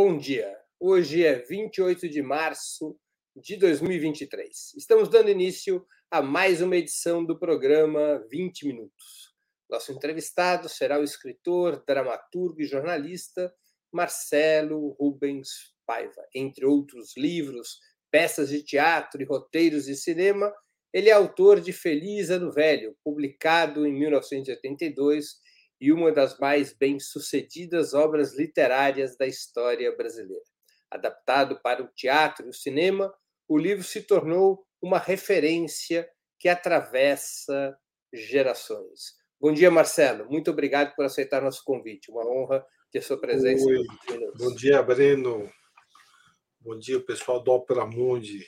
Bom dia. Hoje é 28 de março de 2023. Estamos dando início a mais uma edição do programa 20 Minutos. Nosso entrevistado será o escritor, dramaturgo e jornalista Marcelo Rubens Paiva. Entre outros livros, peças de teatro e roteiros de cinema, ele é autor de Feliz Ano Velho, publicado em 1982 e uma das mais bem-sucedidas obras literárias da história brasileira. Adaptado para o teatro e o cinema, o livro se tornou uma referência que atravessa gerações. Bom dia, Marcelo. Muito obrigado por aceitar nosso convite. Uma honra ter sua presença. Oi. Bom dia, Breno. Bom dia, pessoal do Opera Mundi.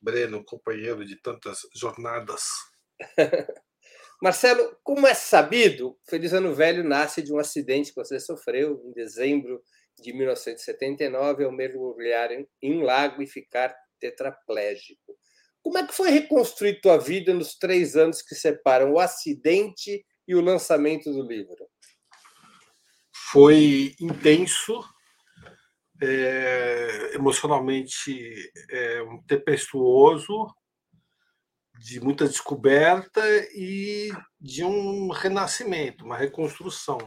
Breno, companheiro de tantas jornadas. Marcelo, como é sabido, Feliz Ano Velho nasce de um acidente que você sofreu em dezembro de 1979 ao mergulhar em um lago e ficar tetraplégico. Como é que foi reconstruir tua vida nos três anos que separam o acidente e o lançamento do livro? Foi intenso, é, emocionalmente é, um tempestuoso, de muita descoberta e de um renascimento, uma reconstrução.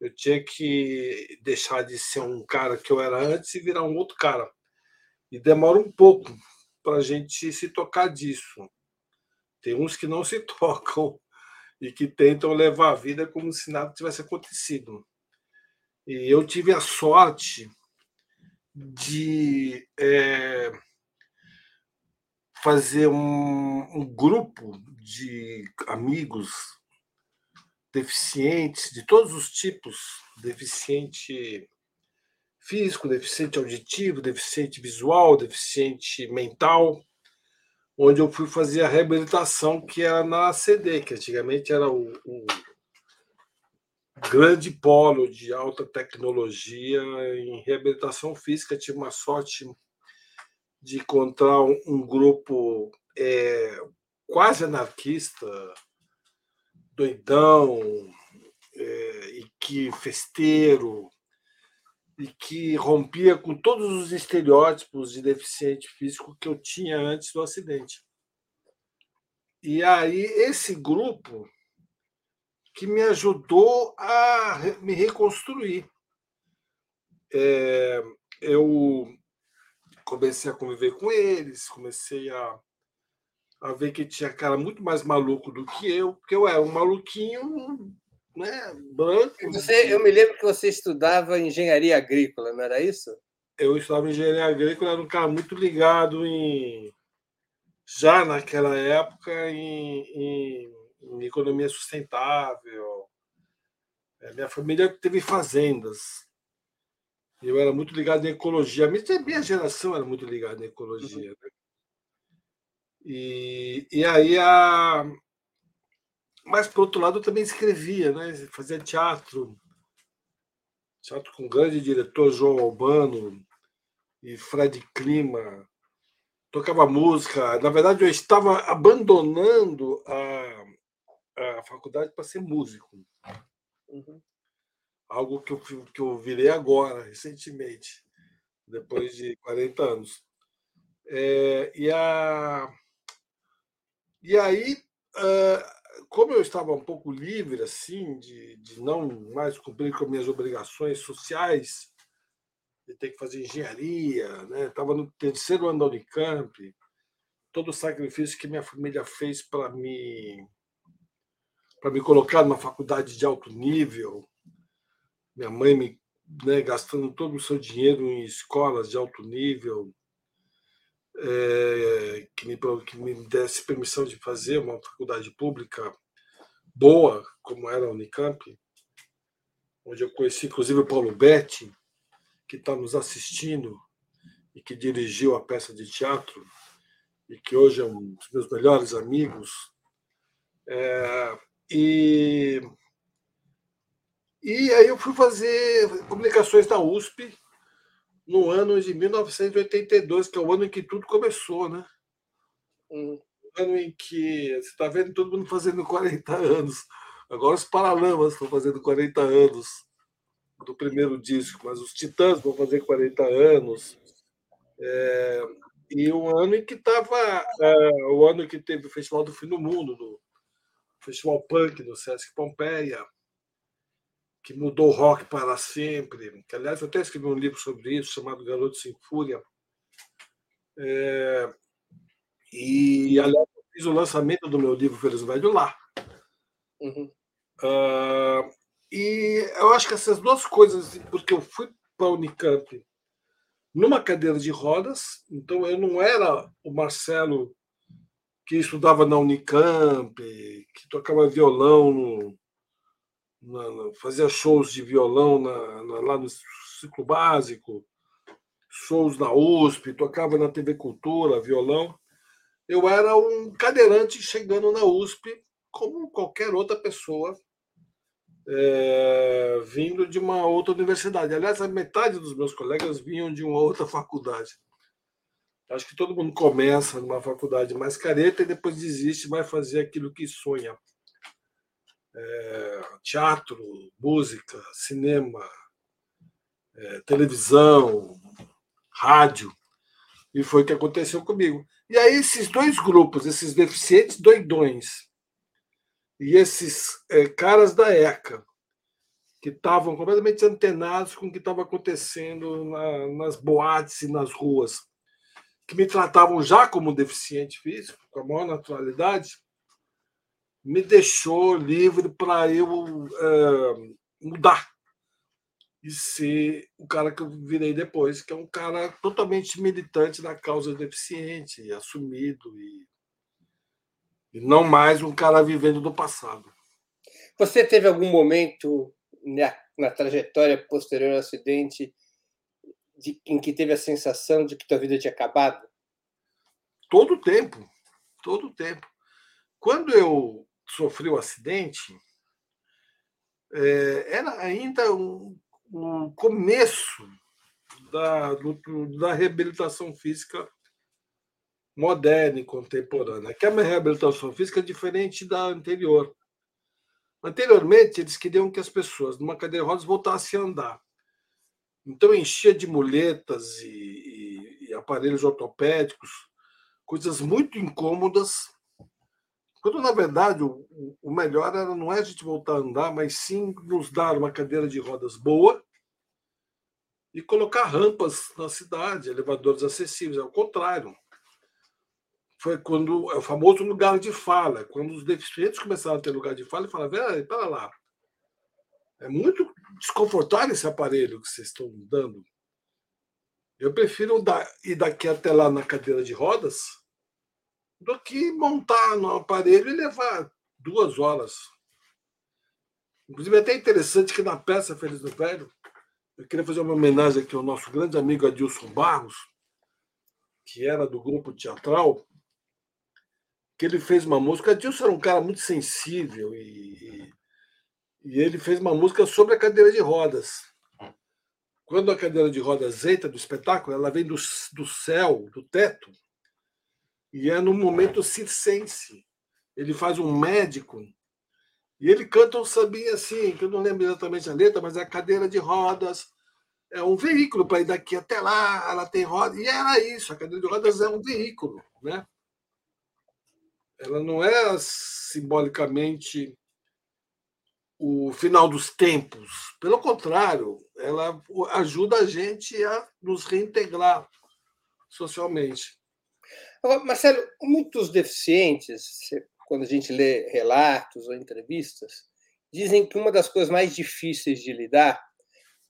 Eu tinha que deixar de ser um cara que eu era antes e virar um outro cara. E demora um pouco para a gente se tocar disso. Tem uns que não se tocam e que tentam levar a vida como se nada tivesse acontecido. E eu tive a sorte de é, fazer um, um grupo de amigos deficientes, de todos os tipos, deficiente físico, deficiente auditivo, deficiente visual, deficiente mental, onde eu fui fazer a reabilitação que era na CD, que antigamente era o, o grande polo de alta tecnologia em reabilitação física. Tive uma sorte de encontrar um, um grupo é, quase anarquista, doidão, é, e que festeiro, e que rompia com todos os estereótipos de deficiente físico que eu tinha antes do acidente. E aí esse grupo que me ajudou a me reconstruir. É, eu comecei a conviver com eles, comecei a, a ver que tinha cara muito mais maluco do que eu, porque eu era um maluquinho né, branco. Você, eu me lembro que você estudava engenharia agrícola, não era isso? Eu estudava engenharia agrícola, era um cara muito ligado em já naquela época em, em, em economia sustentável. É, minha família teve fazendas. Eu era muito ligado em ecologia. A minha geração era muito ligada em ecologia. Né? E, e aí a. Mas, por outro lado, eu também escrevia, né? fazia teatro. Teatro com o grande diretor João Albano e Fred Klima. Tocava música. Na verdade, eu estava abandonando a, a faculdade para ser músico. Uhum algo que eu, que eu virei agora, recentemente, depois de 40 anos. É, e, a, e aí, como eu estava um pouco livre, assim, de, de não mais cumprir com minhas obrigações sociais, de ter que fazer engenharia, né? estava no terceiro ano da Unicamp, todo o sacrifício que minha família fez para me para me colocar numa faculdade de alto nível, minha mãe me né, gastando todo o seu dinheiro em escolas de alto nível, é, que, me, que me desse permissão de fazer uma faculdade pública boa, como era a Unicamp, onde eu conheci inclusive o Paulo Betti, que está nos assistindo e que dirigiu a peça de teatro e que hoje é um dos meus melhores amigos. É, e e aí eu fui fazer comunicações da USP no ano de 1982, que é o ano em que tudo começou, né? Um ano em que você está vendo todo mundo fazendo 40 anos. Agora os Paralamas estão fazendo 40 anos. do primeiro disco, mas os Titãs vão fazer 40 anos. É, e o ano em que estava é, o ano que teve o Festival do Fim do Mundo, do Festival Punk do Sesc Pompeia, que mudou o rock para sempre. Que, aliás, eu até escrevi um livro sobre isso, chamado Garoto Sem Fúria. É, e, aliás, eu fiz o lançamento do meu livro Feliz Velho lá. Uhum. Uh, e eu acho que essas duas coisas, porque eu fui para a Unicamp numa cadeira de rodas, então eu não era o Marcelo que estudava na Unicamp, que tocava violão, no, na, fazia shows de violão na, na, lá no ciclo básico, shows na USP, tocava na TV Cultura, violão. Eu era um cadeirante chegando na USP, como qualquer outra pessoa é, vindo de uma outra universidade. Aliás, a metade dos meus colegas vinham de uma outra faculdade. Acho que todo mundo começa numa faculdade mais careta e depois desiste vai fazer aquilo que sonha. É, teatro, música, cinema, é, televisão, rádio. E foi o que aconteceu comigo. E aí, esses dois grupos, esses deficientes doidões, e esses é, caras da ECA, que estavam completamente antenados com o que estava acontecendo na, nas boates e nas ruas, que me tratavam já como deficiente físico, com a maior naturalidade, me deixou livre para eu é, mudar e ser o cara que eu virei depois, que é um cara totalmente militante da causa deficiente, assumido e e não mais um cara vivendo do passado. Você teve algum momento na, na trajetória posterior ao acidente de, em que teve a sensação de que tua vida tinha acabado? Todo o tempo, todo o tempo. Quando eu sofri o acidente, é, era ainda o um, um começo da, do, da reabilitação física moderna e contemporânea, que é uma reabilitação física diferente da anterior. Anteriormente, eles queriam que as pessoas numa cadeira de rodas voltassem a andar. Então, enchia de muletas e, e, e aparelhos ortopédicos, coisas muito incômodas, quando, na verdade, o, o melhor era não é a gente voltar a andar, mas sim nos dar uma cadeira de rodas boa e colocar rampas na cidade, elevadores acessíveis. Ao contrário, foi quando é o famoso lugar de fala, quando os deficientes começaram a ter lugar de fala e falaram, para lá, é muito desconfortável esse aparelho que vocês estão dando. Eu prefiro ir daqui até lá na cadeira de rodas do que montar no aparelho e levar duas horas. Inclusive, é até interessante que na peça Feliz do Velho, eu queria fazer uma homenagem aqui ao nosso grande amigo Adilson Barros, que era do grupo teatral, que ele fez uma música. Adilson era um cara muito sensível e, e ele fez uma música sobre a cadeira de rodas. Quando a cadeira de rodas entra do espetáculo, ela vem do, do céu, do teto, e é no momento circense. Ele faz um médico e ele canta um sambinha assim, que eu não lembro exatamente a letra, mas é a cadeira de rodas é um veículo para ir daqui até lá, ela tem roda, e era isso, a cadeira de rodas é um veículo, né? ela não é simbolicamente o final dos tempos. Pelo contrário, ela ajuda a gente a nos reintegrar socialmente. Agora, Marcelo, muitos deficientes, quando a gente lê relatos ou entrevistas, dizem que uma das coisas mais difíceis de lidar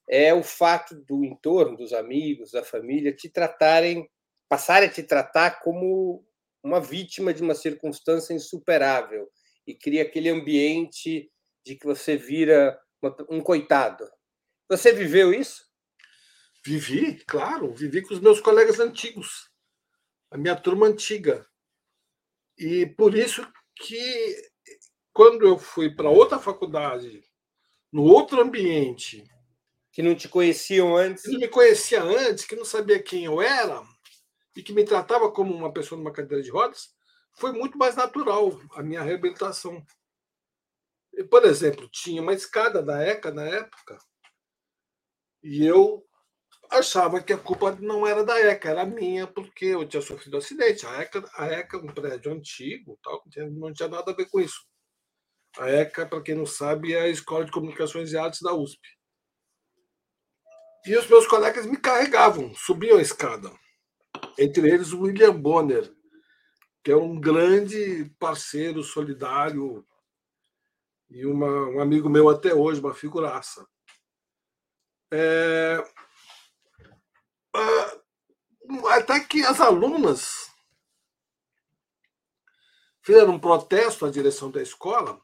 é o fato do entorno, dos amigos, da família, te tratarem, passarem a te tratar como uma vítima de uma circunstância insuperável e cria aquele ambiente de que você vira um coitado. Você viveu isso? Vivi, claro, vivi com os meus colegas antigos, a minha turma antiga. E por isso que quando eu fui para outra faculdade, no outro ambiente, que não te conheciam antes, que não me conhecia antes, que não sabia quem eu era, e que me tratava como uma pessoa numa cadeira de rodas, foi muito mais natural a minha reabilitação. Por exemplo, tinha uma escada da ECA na época, E eu achava que a culpa não era da ECA, era minha, porque eu tinha sofrido um acidente. A ECA, a ECA é um prédio antigo, tal, não tinha nada a ver com isso. A ECA, para quem não sabe, é a Escola de Comunicações e Artes da USP. E os meus colegas me carregavam, subiam a escada. Entre eles o William Bonner, que é um grande parceiro solidário e uma, um amigo meu até hoje, uma figuraça. É, até que as alunas fizeram um protesto à direção da escola,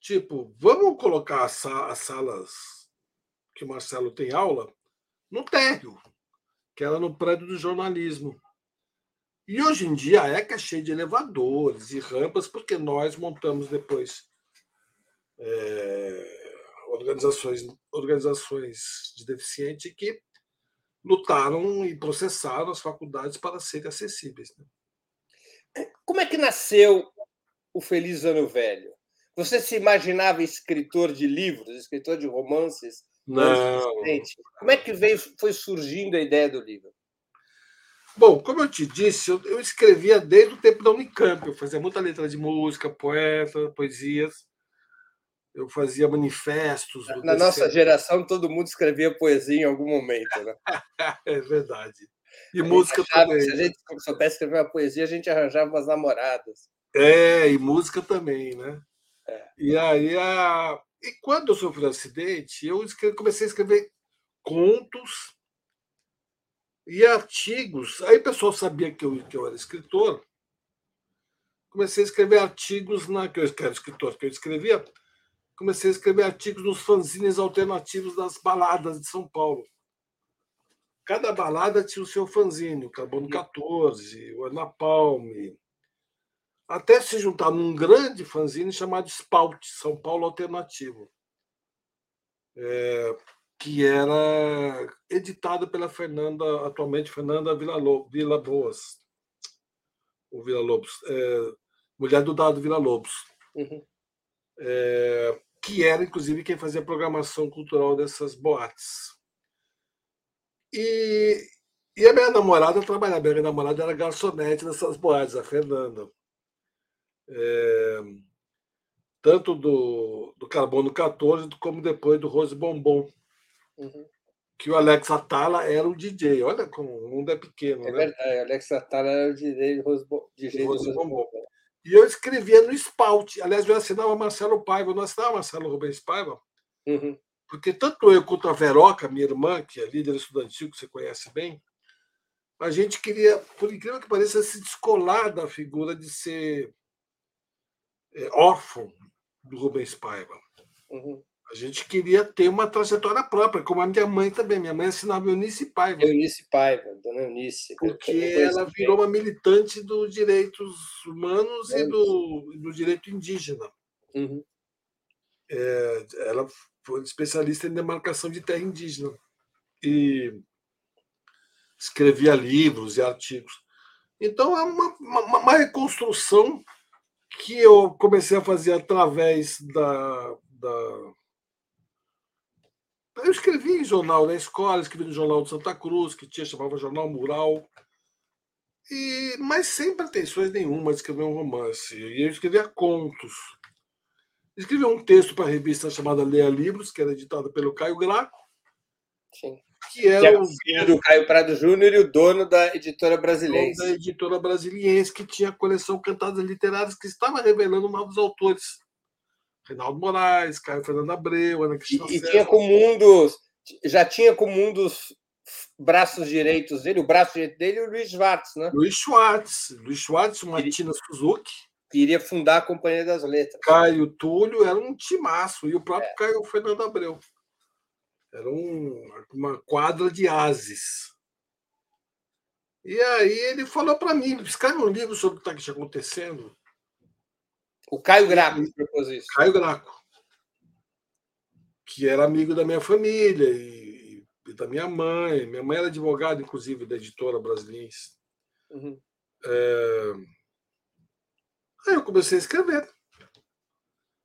tipo, vamos colocar as, salas que o Marcelo tem aula no térreo, que era no prédio do jornalismo. E hoje em dia a ECA é cheia de elevadores e rampas, porque nós montamos depois é, organizações, organizações de deficiente que lutaram e processaram as faculdades para serem acessíveis. Né? Como é que nasceu o Feliz Ano Velho? Você se imaginava escritor de livros, escritor de romances? Não. Como é que veio, foi surgindo a ideia do livro? Bom, como eu te disse, eu, eu escrevia desde o tempo da Unicamp. Eu fazia muita letra de música, poeta, poesias eu fazia manifestos. Na nossa geração, todo mundo escrevia poesia em algum momento, né? é verdade. E música também. Se a gente soubesse escrever uma poesia, a gente arranjava umas namoradas. É, e música também, né? É. E aí, a... e quando eu sofri um acidente, eu comecei a escrever contos e artigos. Aí o pessoal sabia que eu, que eu era escritor. Comecei a escrever artigos na que eu era escritor, que eu escrevia comecei a escrever artigos nos fanzines alternativos das baladas de São Paulo. Cada balada tinha o seu fanzine, o Carbono 14, o Ana Palme, até se juntar num grande fanzine chamado Spout, São Paulo Alternativo, é, que era editado pela Fernanda, atualmente Fernanda Vila, Vila Boas, o Vila Lobos, é, mulher do Dado Vila Lobos. Uhum. É, que era, inclusive, quem fazia a programação cultural dessas boates. E, e a minha namorada trabalhava, a minha namorada era garçonete nessas boates, a Fernanda. É, tanto do, do Carbono 14 como depois do Rose Bombom. Uhum. Que o Alex Atala era o DJ. Olha como o mundo é pequeno. É né? verdade, Alex Atala era o DJ do Rose, DJ do Rose Bombom. E eu escrevia no Spout. Aliás, eu assinava Marcelo Paiva, não assinava Marcelo Rubens Paiva. Uhum. Porque tanto eu quanto a Veroca, minha irmã, que é líder estudantil, que você conhece bem, a gente queria, por incrível que pareça, se descolar da figura de ser é, órfão do Rubens Paiva. Uhum. A gente queria ter uma trajetória própria, como a minha mãe também. Minha mãe assinava Eunice Paiva. Eunice Paiva, dona Eunice. Porque ela virou uma militante dos direitos humanos é e do, do direito indígena. Uhum. É, ela foi especialista em demarcação de terra indígena. E escrevia livros e artigos. Então, é uma, uma, uma reconstrução que eu comecei a fazer através da, da eu escrevi em jornal na escola, escrevi no Jornal de Santa Cruz, que tinha chamava Jornal Mural, e, mas sem pretensões nenhuma de escrever um romance. E eu escrevia contos. Escrevi um texto para a revista chamada Leia Livros, que era editada pelo Caio Graco. Sim. Que era que é o filho do Caio Prado Júnior e o dono da editora brasileira. Da editora brasileira, que tinha a coleção Cantadas Literárias, que estava revelando novos autores. Reinaldo Moraes, Caio Fernando Abreu, Ana Cristina E, e tinha como um dos. Já tinha como um dos braços direitos dele, o braço direito dele, o Luiz Schwartz, né? Luiz Schwartz, Luiz Schwartz, Martina Suzuki. Que iria fundar a Companhia das Letras. Caio Túlio era um timaço, e o próprio é. Caio Fernando Abreu. Era um, uma quadra de ases. E aí ele falou para mim: escreve um livro sobre o que está acontecendo. O Caio Graco propôs isso. Caio Graco. Que era amigo da minha família e, e, da minha mãe. Minha mãe era advogada, inclusive, da editora brasileira. Uhum. É... Aí eu comecei a escrever.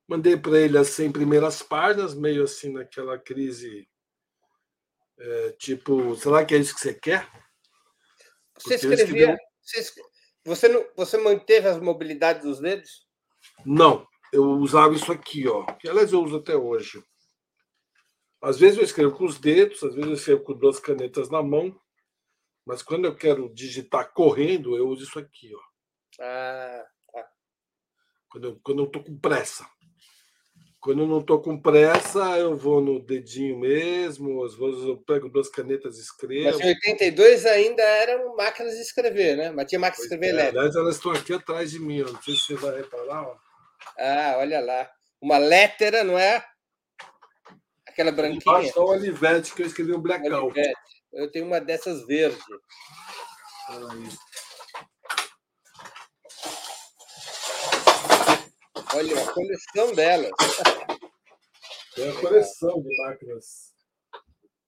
Mandei para ele as 100 primeiras páginas, meio assim naquela crise É, tipo, será que é isso que você quer? Você escrevia. Você, você, não, você manteve as mobilidades dos dedos? Não, eu usava isso aqui, ó. Que aliás eu uso até hoje. Às vezes eu escrevo com os dedos, às vezes eu escrevo com duas canetas na mão, mas quando eu quero digitar correndo, eu uso isso aqui, ó. Ah, tá. Quando eu, quando eu tô com pressa. Quando eu não estou com pressa, eu vou no dedinho mesmo, às vezes eu pego duas canetas e escrevo. Mas em 82 ainda eram máquinas de escrever, né? Mas tinha máquina de escrever é, elétrica. Aliás, elas estão aqui atrás de mim, não sei se você vai reparar. Ó. Ah, olha lá. Uma lettera, não é? Aquela branquinha. Embaixo está o Olivete, que eu escrevi um blackout. Eu tenho uma dessas verde. Olha, a coleção delas. Tem a coleção de máquinas.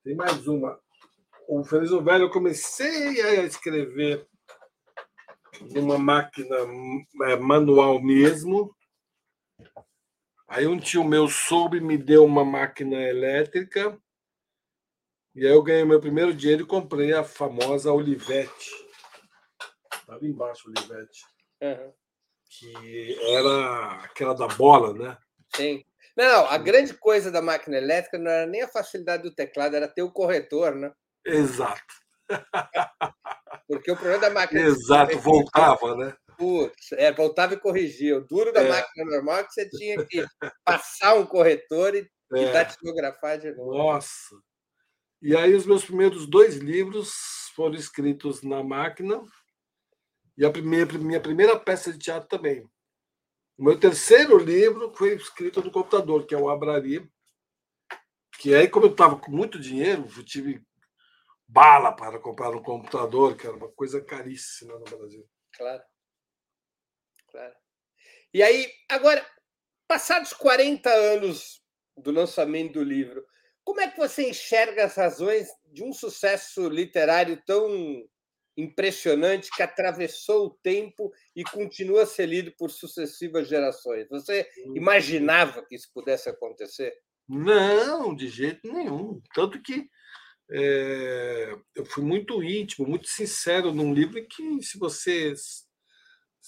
Tem mais uma. O Feliz o Velho eu comecei a escrever numa máquina é, manual mesmo. Aí um tio meu soube me deu uma máquina elétrica. E aí eu ganhei meu primeiro dinheiro e comprei a famosa Olivete. Estava ali embaixo, Olivete. Uhum. Que era aquela da bola, né? Sim. Não, a grande coisa da máquina elétrica não era nem a facilidade do teclado, era ter o corretor, né? Exato. Porque o problema da máquina. Exato, voltava, né? Putz, é, voltava e corrigia. O duro da é. máquina normal é que você tinha que passar um corretor e, é. e datilografar de novo. Nossa! E aí, os meus primeiros dois livros foram escritos na máquina, e a primeira, minha primeira peça de teatro também. O meu terceiro livro foi escrito no computador, que é o Abrari, que aí, como eu estava com muito dinheiro, eu tive bala para comprar um computador, que era uma coisa caríssima no Brasil. Claro. Claro. E aí, agora, passados 40 anos do lançamento do livro, como é que você enxerga as razões de um sucesso literário tão impressionante que atravessou o tempo e continua a ser lido por sucessivas gerações? Você hum. imaginava que isso pudesse acontecer? Não, de jeito nenhum. Tanto que é, eu fui muito íntimo, muito sincero num livro que, se vocês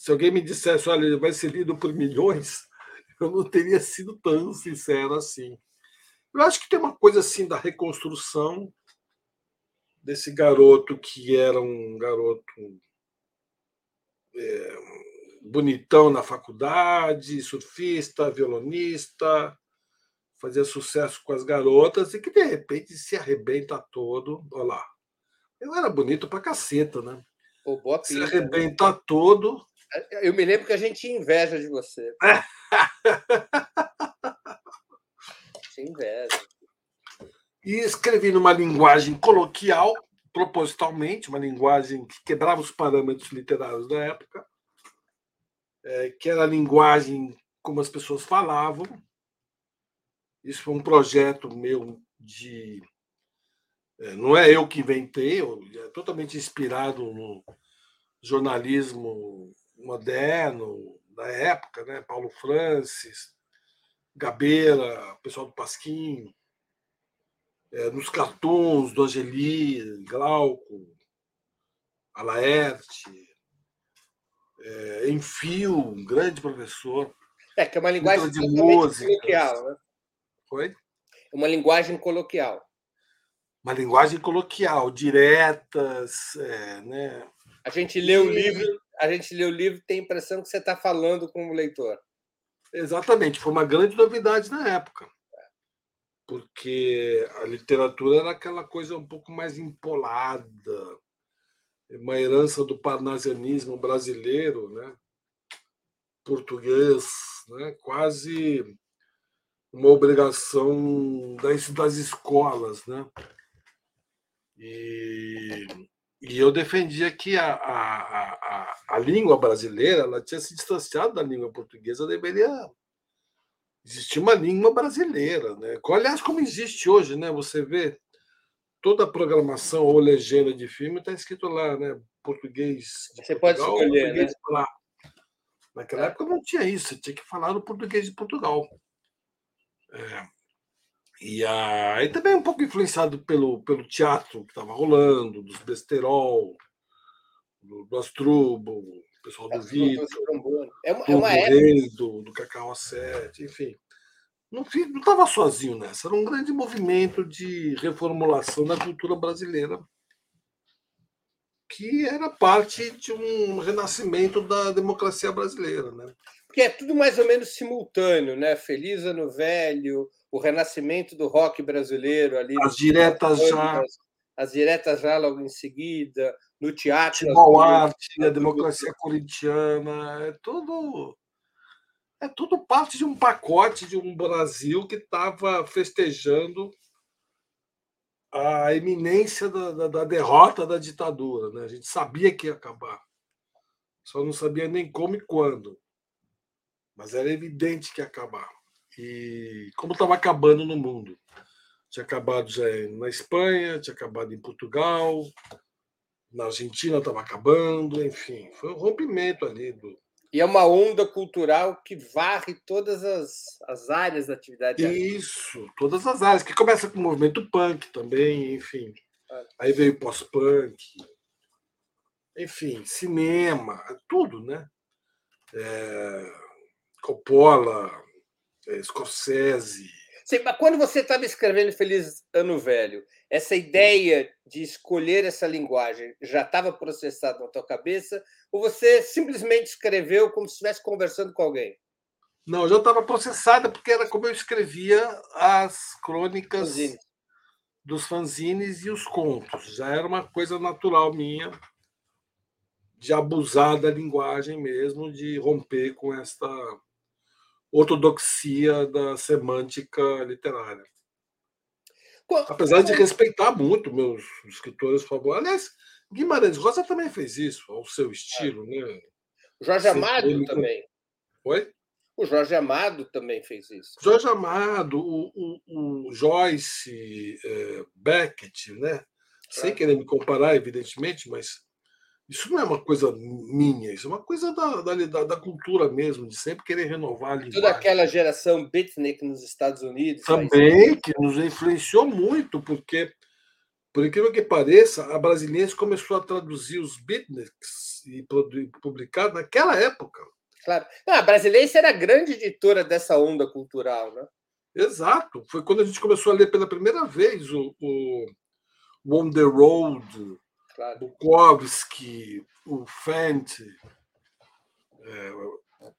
se alguém me dissesse, olha, ele vai ser lido por milhões, eu não teria sido tão sincero assim. Eu acho que tem uma coisa assim da reconstrução desse garoto que era um garoto é, bonitão na faculdade, surfista, violonista, fazia sucesso com as garotas e que de repente se arrebenta todo. Olha lá. Eu era bonito pra caceta, né? Pô, se né? arrebenta todo eu me lembro que a gente tinha inveja de você. tinha inveja. E escrevi numa linguagem coloquial, propositalmente, uma linguagem que quebrava os parâmetros literários da época, é, que era a linguagem como as pessoas falavam. Isso foi um projeto meu de. É, não é eu que inventei, é totalmente inspirado no jornalismo moderno da época, né? Paulo Francis, Gabeira, pessoal do Pasquim, é, nos cartoons do Angeli, Glauco, Alaerte, é, Enfio, um grande professor. É, que é uma linguagem de música, coloquial, né? Foi? Uma linguagem coloquial. Uma linguagem coloquial, diretas, é, né? A gente lê o livro a gente lê o livro tem a impressão que você está falando com o leitor. Exatamente, foi uma grande novidade na época. Porque a literatura era aquela coisa um pouco mais empolada, uma herança do parnasianismo brasileiro, né? português, né? quase uma obrigação das, das escolas. Né? E e eu defendia que a, a, a, a língua brasileira ela tinha se distanciado da língua portuguesa, deveria existir uma língua brasileira. Né? Aliás, como existe hoje, né? você vê toda a programação ou legenda de filme está escrito lá, né? português você Portugal, pode escolher, português né? lá. Naquela é. época não tinha isso, tinha que falar no português de Portugal. É. E aí também um pouco influenciado pelo, pelo teatro que estava rolando, dos besterol, do, do Astrubo, o pessoal do Vitor, é uma, é uma. Rei, do, do Cacau 7, enfim. Não estava sozinho nessa, era um grande movimento de reformulação da cultura brasileira, que era parte de um renascimento da democracia brasileira. Né? Porque é tudo mais ou menos simultâneo, né? Feliz Ano Velho, o renascimento do rock brasileiro ali. As diretas já. As diretas já logo em seguida, no teatro. Futebol arte, a democracia corintiana, é tudo. É tudo parte de um pacote de um Brasil que estava festejando a iminência da, da, da, derrota da ditadura. Né? A gente sabia que ia acabar, só não sabia nem como e quando. Mas era evidente que ia acabar. E como estava acabando no mundo. Tinha acabado já na Espanha, tinha acabado em Portugal, na Argentina estava acabando, enfim, foi um rompimento ali do. E é uma onda cultural que varre todas as, as áreas da atividade. Isso, todas as áreas, que começa com o movimento punk também, enfim. É. Aí veio pós-punk, enfim, cinema, tudo, né? É, Coppola, é, Scorsese. Sim, mas quando você estava escrevendo Feliz Ano Velho, essa ideia de escolher essa linguagem já estava processada na tua cabeça ou você simplesmente escreveu como se estivesse conversando com alguém? Não, já estava processada porque era como eu escrevia as crônicas Fanzine. dos fanzines e os contos. Já era uma coisa natural minha de abusar da linguagem mesmo, de romper com esta ortodoxia da semântica literária. Apesar de respeitar muito meus escritores favoritos. Aliás, Guimarães Rosa também fez isso, ao seu estilo, é. né? Jorge Amado Sempre... também. Oi? O Jorge Amado também fez isso. Jorge Amado, o, o, o Joyce é, Beckett, né? Sem querer me comparar, evidentemente, mas isso não é uma coisa minha, isso é uma coisa da, da, da cultura mesmo, de sempre querer renovar a linguagem. Toda aquela geração beatnik nos Estados Unidos. Também, que nos influenciou muito, porque, por incrível que pareça, a Brasiliense começou a traduzir os beatniks e publicar naquela época. Claro. Não, a Brasiliense era a grande editora dessa onda cultural, né? Exato. Foi quando a gente começou a ler pela primeira vez o, o On the Road, claro. Bukowski, o Fendt, é,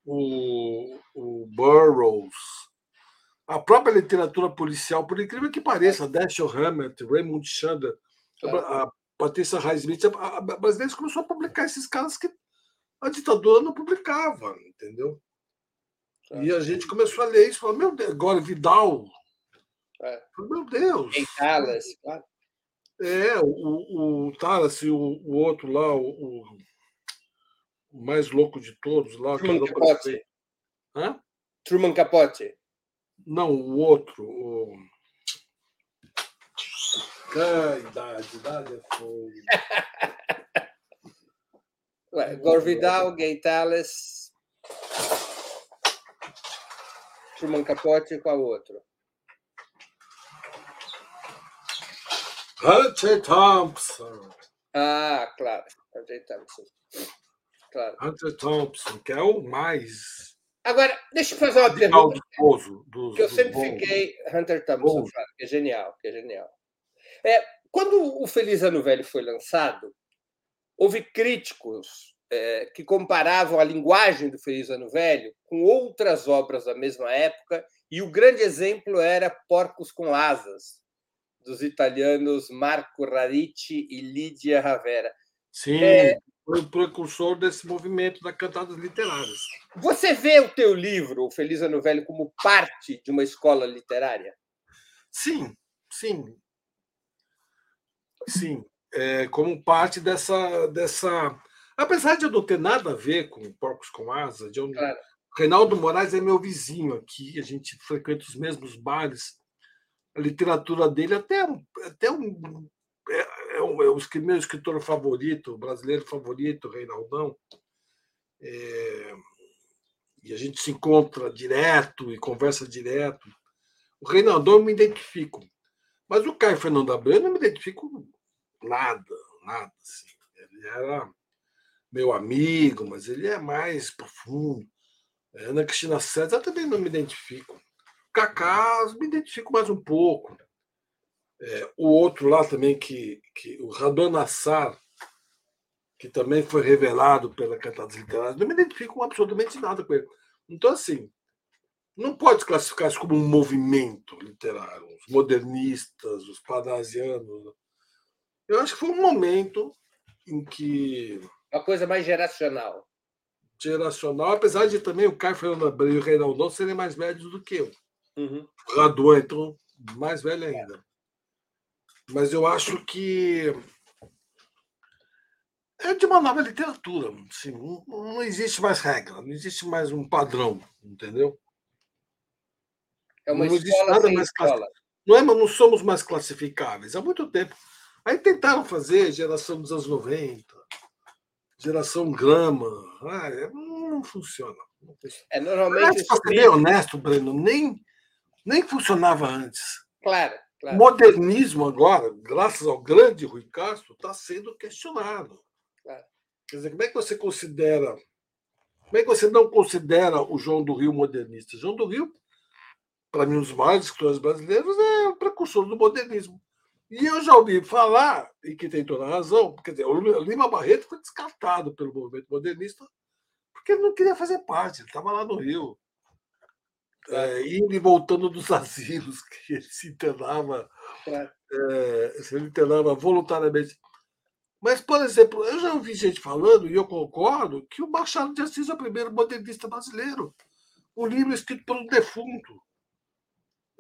o, o Burroughs, a própria literatura policial, por incrível que pareça, Dashiell Hammett, Raymond Chandler, claro. a Patrícia Highsmith, a, a brasileira começou a publicar esses caras que a ditadura não publicava, entendeu? E a gente começou a ler isso, falou, meu Deus, agora Vidal. É. Meu Deus. Em Calas, claro. É, o, o Talas o, o outro lá, o, o, mais louco de todos lá. Truman Capote. Hã? Truman Capote. Não, o outro. O... Ah, idade, idade é fogo. Ué, Gorvidal, Gay Talas, Truman Capote e qual outro? Hunter Thompson. Ah, claro. Hunter Thompson. Claro. Hunter Thompson, que é o mais. Agora, deixa eu fazer uma pergunta. Do, do, que eu sempre bom. fiquei. Hunter Thompson, que é genial, que é genial. É, quando o Feliz Ano Velho foi lançado, houve críticos é, que comparavam a linguagem do Feliz Ano Velho com outras obras da mesma época, e o grande exemplo era Porcos com Asas, dos italianos Marco Rarici e Lídia Ravera. Sim, é... foi o precursor desse movimento das cantadas literárias. Você vê o teu livro, O Feliz Ano Velho, como parte de uma escola literária? Sim, sim. Sim, é, como parte dessa, dessa. Apesar de eu não ter nada a ver com Porcos com Asa, de onde... Claro. Reinaldo Moraes é meu vizinho aqui, a gente frequenta os mesmos bares a literatura dele até até um é, é, um, é o meu escritor favorito, brasileiro favorito, Reinaldão. É, e a gente se encontra direto e conversa direto. O Reinaldo eu me identifico. Mas o Caio Fernando Abreu eu não me identifico nada, nada. Assim. Ele era meu amigo, mas ele é mais profundo. Ana Cristina César também não me identifico. Cacá, me identifico mais um pouco. É, o outro lá também, que, que o Radon Nassar, que também foi revelado pela Cantadas Literárias, não me identifico absolutamente nada com ele. Então, assim, não pode classificar isso como um movimento literário, os modernistas, os parnasianos. Eu acho que foi um momento em que. Uma coisa mais geracional. Geracional, apesar de também o Caio Fernando Abreu e o Reinaldo serem mais velhos do que eu. Uhum. O Raduan, então, mais velho ainda. Mas eu acho que é de uma nova literatura. Assim, não, existe mais regra, não existe mais um padrão, entendeu? É uma não escola nada mais escola. Não, é, não somos mais classificáveis há muito tempo. Aí tentaram fazer geração dos anos 90, geração grama. Ah, não, funciona. Não funciona. É, normalmente. Para ser bem honesto, Breno, nem, nem funcionava antes. Claro, claro. O modernismo agora, graças ao grande Rui Castro, está sendo questionado. Claro. Quer dizer, como é que você considera. Como é que você não considera o João do Rio modernista? João do Rio para mim, um dos maiores escritores brasileiros, é o precursor do modernismo. E eu já ouvi falar, e que tem toda a razão, quer dizer, o Lima Barreto foi descartado pelo movimento modernista porque ele não queria fazer parte, ele estava lá no Rio. É, indo e voltando dos asilos, que ele se internava, é, se internava voluntariamente. Mas, por exemplo, eu já ouvi gente falando, e eu concordo, que o Machado de Assis é o primeiro modernista brasileiro. Um livro escrito um defunto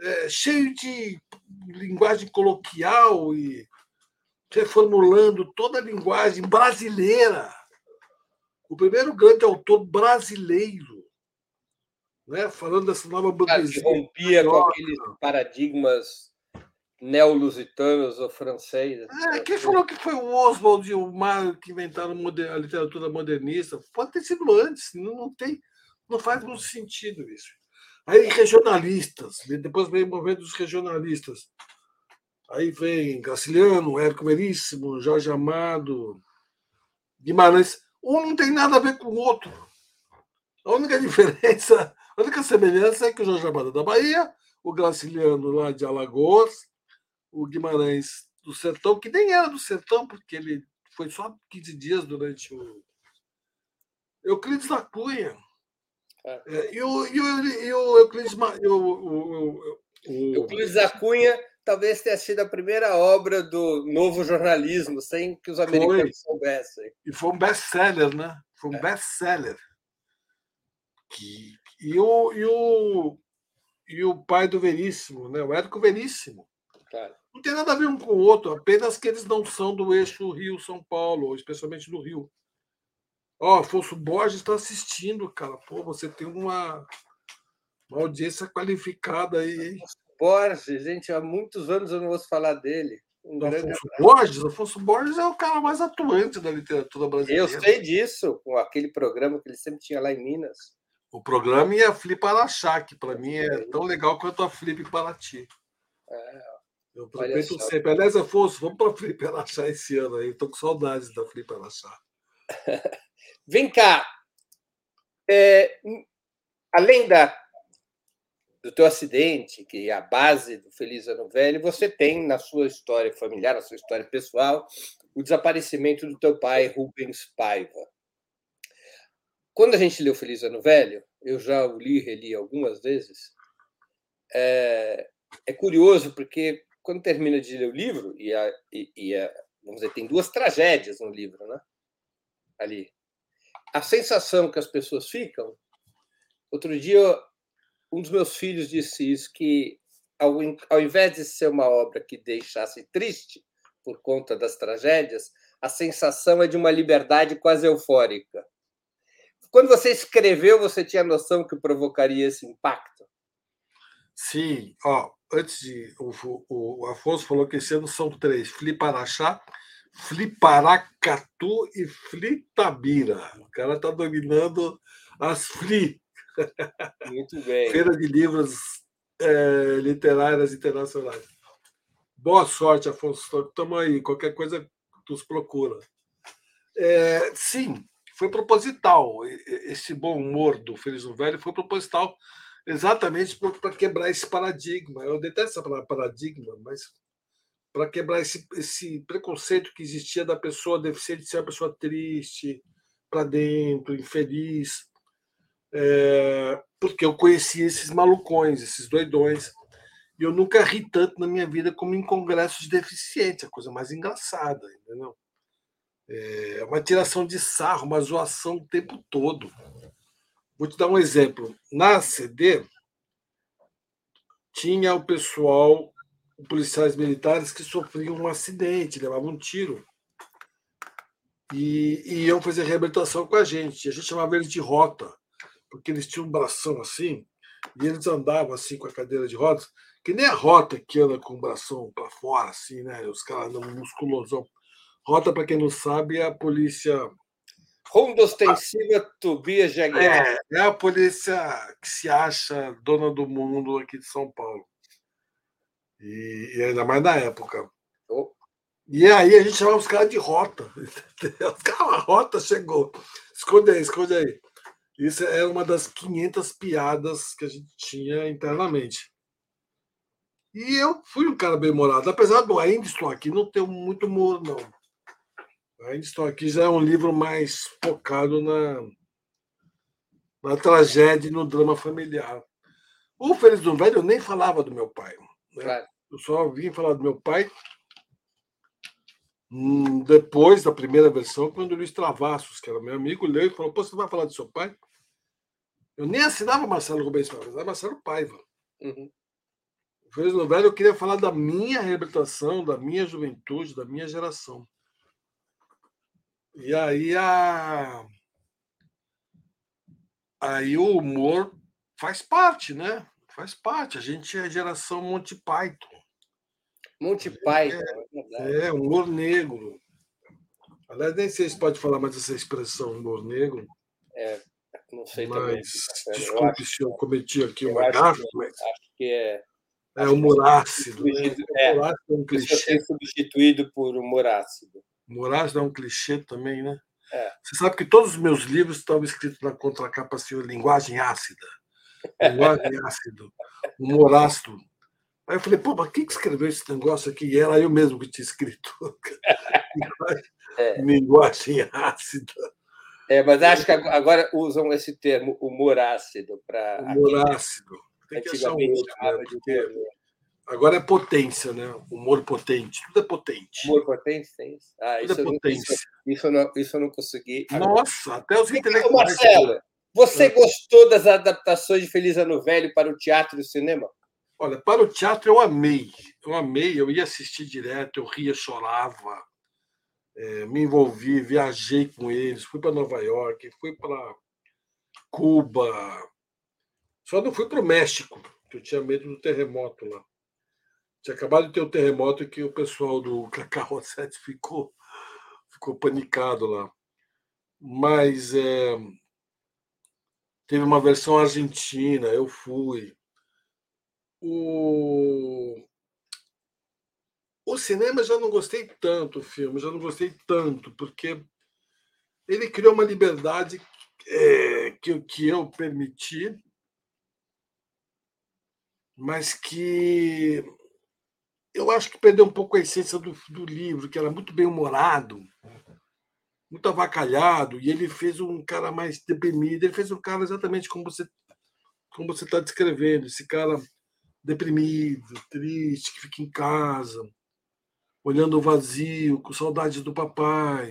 é, cheio de linguagem coloquial e reformulando toda a linguagem brasileira. O primeiro grande autor brasileiro, né, falando dessa nova burguesia. rompia com aqueles paradigmas neolusitanos ou franceses. É, quem falou que foi o Oswald e o Mário que inventaram a literatura modernista? Pode ter sido antes, não, não tem, não faz muito sentido isso. Aí regionalistas, depois vem o movimento dos regionalistas. Aí vem Graciliano, Érico Veríssimo, Jorge Amado, Guimarães. Um não tem nada a ver com o outro. A única diferença, a única semelhança é que o Jorge Amado é da Bahia, o Graciliano lá de Alagoas, o Guimarães do Sertão, que nem era do Sertão, porque ele foi só 15 dias durante o. Euclides da Cunha, é, e, o, e, o, e o Euclides, o, o, o, Euclides da Cunha talvez tenha sido a primeira obra do novo jornalismo, sem que os americanos foi. soubessem. E foi um best-seller, né? Foi um é. best-seller. Que, e, o, e, o, e o pai do Veríssimo, né? o Érico Veríssimo. Claro. Não tem nada a ver um com o outro, apenas que eles não são do eixo Rio-São Paulo, especialmente do Rio. Ó, oh, Afonso Borges está assistindo, cara. Pô, você tem uma, uma audiência qualificada aí, hein? Borges, gente, há muitos anos eu não ouço falar dele. Um Afonso Borges? Afonso Borges é o cara mais atuante da literatura brasileira. Eu sei disso, com aquele programa que ele sempre tinha lá em Minas. O programa e a Flip Araxá, que para mim é tão legal quanto a Flip Paraty. É, eu aproveito sempre. Aliás, Afonso, vamos para a Flip Araxá esse ano aí. Estou com saudades da Flip Araxá. Vem cá. É, além da, do teu acidente, que é a base do Feliz Ano Velho, você tem na sua história familiar, na sua história pessoal, o desaparecimento do teu pai, Rubens Paiva. Quando a gente leu Feliz Ano Velho, eu já o li e reli algumas vezes, é, é curioso porque quando termina de ler o livro, e, a, e, e a, vamos dizer, tem duas tragédias no livro, né? Ali a sensação que as pessoas ficam. Outro dia, um dos meus filhos disse isso, que ao, ao invés de ser uma obra que deixasse triste por conta das tragédias, a sensação é de uma liberdade quase eufórica. Quando você escreveu, você tinha noção que provocaria esse impacto? Sim, ó, antes de o, o, Afonso falou que esse ano são três: Fliparaxá, Fliparacatu e Flitabira. O cara está dominando as Fli. Muito bem. Feira de livros é, literárias internacionais. Boa sorte, Afonso. Estamos aí. Qualquer coisa, nos procura. É, sim, foi proposital. Esse bom humor do Feliz no Velho foi proposital exatamente para quebrar esse paradigma. Eu detesto essa paradigma, mas para quebrar esse, esse preconceito que existia da pessoa deficiente ser uma pessoa triste, para dentro, infeliz. É, porque eu conheci esses malucões, esses doidões, e eu nunca ri tanto na minha vida como em congressos de deficientes, a coisa mais engraçada, entendeu? É uma tiração de sarro, uma zoação o tempo todo. Vou te dar um exemplo. Na CD, tinha o pessoal, policiais militares, que sofriam um acidente, levavam um tiro. E, e iam fazer reabilitação com a gente. A gente chamava eles de rota, porque eles tinham um bração assim, e eles andavam assim com a cadeira de rodas, que nem a rota que anda com o bração para fora, assim, né? Os caras andam musculosão. Rota, para quem não sabe, é a polícia. Ronda Ostensiva Tobias Jaguar. É, é a polícia que se acha dona do mundo aqui de São Paulo. E, e ainda mais na época. Oh. E aí a gente chamava os caras de rota. Os caras, a rota chegou. Esconde aí, esconde aí. Isso é uma das 500 piadas que a gente tinha internamente. E eu fui um cara bem morado, apesar do Ainda Estou Aqui não ter muito humor, não. Ainda Estou Aqui já é um livro mais focado na, na tragédia e no drama familiar. O Feliz do Velho eu nem falava do meu pai. Né? Claro. Eu só vim falar do meu pai hum, depois da primeira versão, quando o Luiz Travassos, que era meu amigo, leu e falou: Pô, você vai falar do seu pai? Eu nem assinava Marcelo Rubens Paiva, assinava Marcelo Paiva. Uhum. O Feliz do Velho eu queria falar da minha reabilitação, da minha juventude, da minha geração. E aí a aí o humor faz parte, né? Faz parte. A gente é geração Monty Python. Monty Python. É, é, humor negro. Aliás, nem sei se pode falar mais essa expressão, humor negro. É, não sei mas, também. Desculpe eu se eu cometi aqui uma gafe, mas. Acho que é. É humor ácido. Né? É, humor ácido é um clichê. substituído por humor ácido. Moraes é um clichê também, né? É. Você sabe que todos os meus livros estavam escritos na contracapa assim, linguagem ácida. Linguagem ácido. Humor ácido. Aí eu falei, pô, mas quem que escreveu esse negócio aqui? E era eu mesmo que tinha escrito. é. Linguagem ácida. É, mas acho que agora usam esse termo humor ácido para. Humor ácido. Tem que achar um outro, né? Porque Agora é potência, né? Humor potente. Tudo é potente. Humor potente tem isso? Ah, Tudo isso, é potência. Não, isso, eu não, isso eu não consegui. Nossa, até os intelectuais. Marcelo, você é. gostou das adaptações de Feliz Ano Velho para o teatro e o cinema? Olha, para o teatro eu amei. Eu amei, eu ia assistir direto, eu ria, chorava, é, me envolvi, viajei com eles, fui para Nova York, fui para Cuba. Só não fui para o México, porque eu tinha medo do terremoto lá. Tinha acabado de ter o um terremoto que o pessoal do Cacau 7 ficou, ficou panicado lá. Mas é, teve uma versão argentina, eu fui. O, o cinema já não gostei tanto, o filme, já não gostei tanto, porque ele criou uma liberdade é, que, que eu permiti, mas que eu acho que perdeu um pouco a essência do, do livro, que era muito bem humorado, muito avacalhado, e ele fez um cara mais deprimido, ele fez um cara exatamente como você como você está descrevendo, esse cara deprimido, triste, que fica em casa, olhando o vazio, com saudades do papai.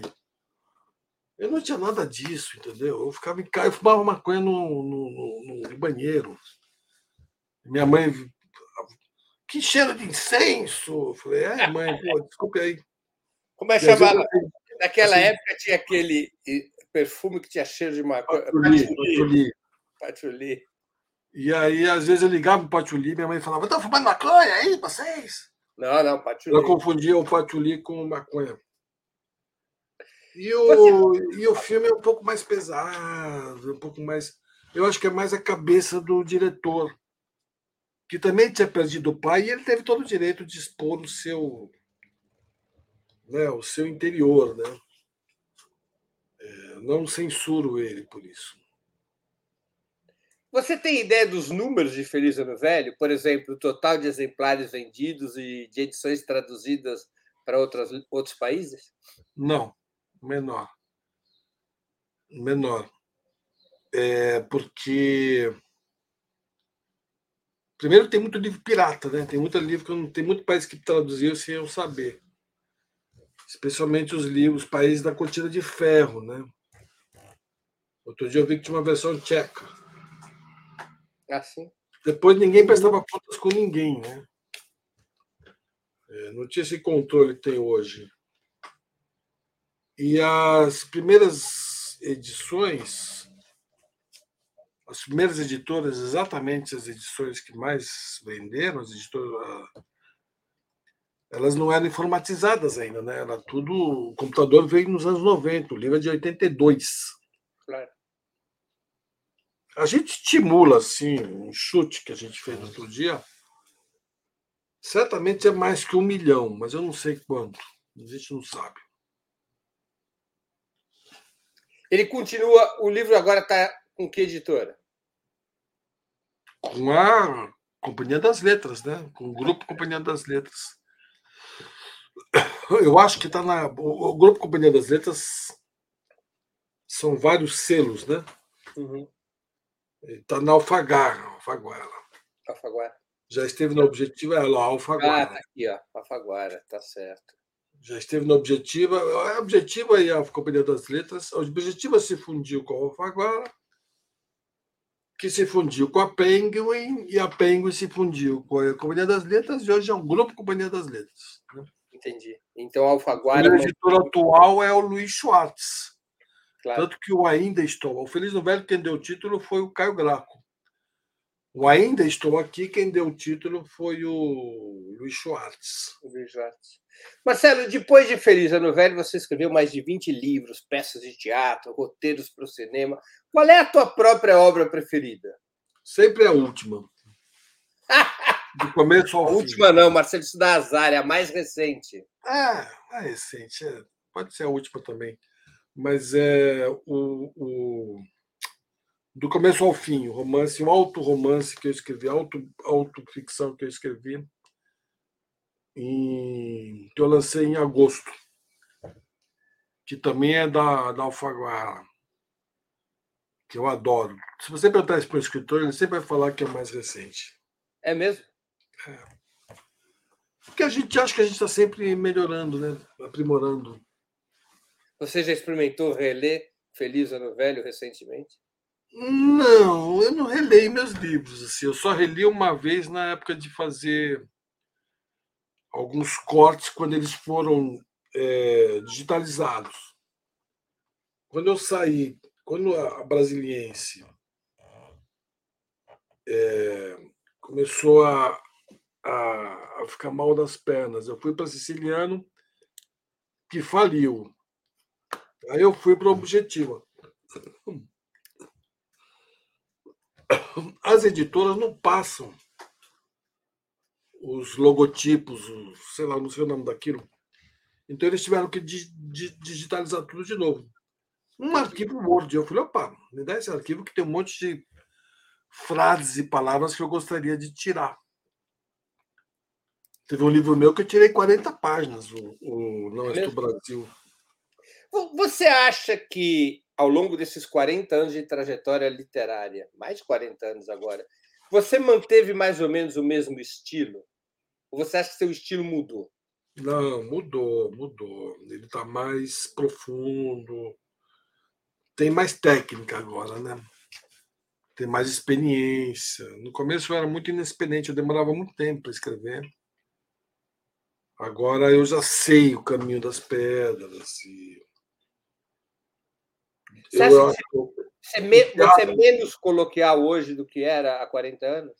Eu não tinha nada disso, entendeu? Eu ficava em casa, eu fumava maconha no, no, no, no banheiro. Minha mãe que cheiro de incenso! Eu falei, é, mãe, pô, desculpe aí. Como é que chamava? Naquela assim, época tinha aquele perfume que tinha cheiro de maconha. Patchouli. Patchouli. Patchouli. E aí, às vezes, eu ligava pro patchouli, minha mãe falava, estão fumando maconha aí, vocês? Não, não, patchouli. Eu confundia o patchouli com maconha. E o, e o filme é um pouco mais pesado, um pouco mais. Eu acho que é mais a cabeça do diretor que também tinha perdido o pai, e ele teve todo o direito de expor o seu, né, o seu interior, né? É, não censuro ele por isso. Você tem ideia dos números de Feliz Ano Velho? Por exemplo, o total de exemplares vendidos e de edições traduzidas para outras, outros países? Não, menor. Menor. É porque Primeiro, tem muito livro pirata, né? Tem muito livro que não tem muito país que traduziu sem eu saber. Especialmente os livros, países da cortina de ferro, né? Outro dia eu vi que tinha uma versão tcheca. Assim. Depois ninguém prestava contas com ninguém, né? É, não tinha esse controle que tem hoje. E as primeiras edições as primeiras editoras, exatamente as edições que mais venderam, as editoras, elas não eram informatizadas ainda, né? Era tudo. O computador veio nos anos 90, o livro é de 82. Claro. A gente estimula, assim, um chute que a gente fez outro dia. Certamente é mais que um milhão, mas eu não sei quanto. A gente não sabe. Ele continua. O livro agora está com que editora? Com a Companhia das Letras, né? Com o Grupo Companhia das Letras. Eu acho que está na. O, Grupo Companhia das Letras são vários selos, né? Uhum. Está na Alfagar, Alfaguara. Alfaguara. Já esteve no Objetivo, é lá, Alfaguara. Ah, tá aqui, ó, Alfaguara, tá certo. Já esteve no Objetiva. A Objetiva e a Companhia das Letras. A Objetiva se fundiu com a Alfaguara que se fundiu com a Penguin e a Penguin se fundiu com a Companhia das Letras e hoje é um grupo Companhia das Letras. Né? Entendi. Então a Alfaguara. O editor atual é o Luiz Schwartz. Claro. Tanto que o Ainda Estou. O Feliz Novelho, quem deu o título foi o Caio Graco. O Ainda Estou Aqui, quem deu o título foi o Luiz Schwartz. O Luiz Schwartz. Marcelo, depois de Feliz Ano Velho, você escreveu mais de 20 livros, peças de teatro, roteiros para o cinema. Qual é a tua própria obra preferida? Sempre a última. Do começo ao a fim. última não, Marcelo, isso dá azar, é a mais recente. É, a recente. É. Pode ser a última também. Mas é o, o do começo ao fim, o romance, o auto-romance que eu escrevi, auto, auto-ficção que eu escrevi, em, que eu lancei em agosto, que também é da, da Alfaguara, que eu adoro. Se você perguntar isso para o escritor, ele sempre vai falar que é mais recente. É mesmo? É. Porque a gente acha que a gente está sempre melhorando, né? aprimorando. Você já experimentou reler Feliz Ano Velho recentemente? Não, eu não releio meus livros. Assim, eu só reli uma vez na época de fazer alguns cortes quando eles foram é, digitalizados. Quando eu saí, quando a Brasiliense é, começou a, a, a, ficar mal das pernas, eu fui para Siciliano, que faliu. Aí eu fui para o Objetiva. As editoras não passam os logotipos, os, sei lá, não sei o nome daquilo. Então eles tiveram que di, di, digitalizar tudo de novo. Um arquivo Word. Eu falei, opa, me dá esse arquivo que tem um monte de frases e palavras que eu gostaria de tirar. Teve um livro meu que eu tirei 40 páginas, o, o Não é do Brasil. Você acha que ao longo desses 40 anos de trajetória literária, mais de 40 anos agora, você manteve mais ou menos o mesmo estilo? Ou você acha que seu estilo mudou? Não, mudou, mudou. Ele está mais profundo, tem mais técnica agora, né? Tem mais experiência. No começo eu era muito inexperiente, eu demorava muito tempo para escrever. Agora eu já sei o caminho das pedras. E... Você eu que você, me... você é menos coloquial hoje do que era há 40 anos?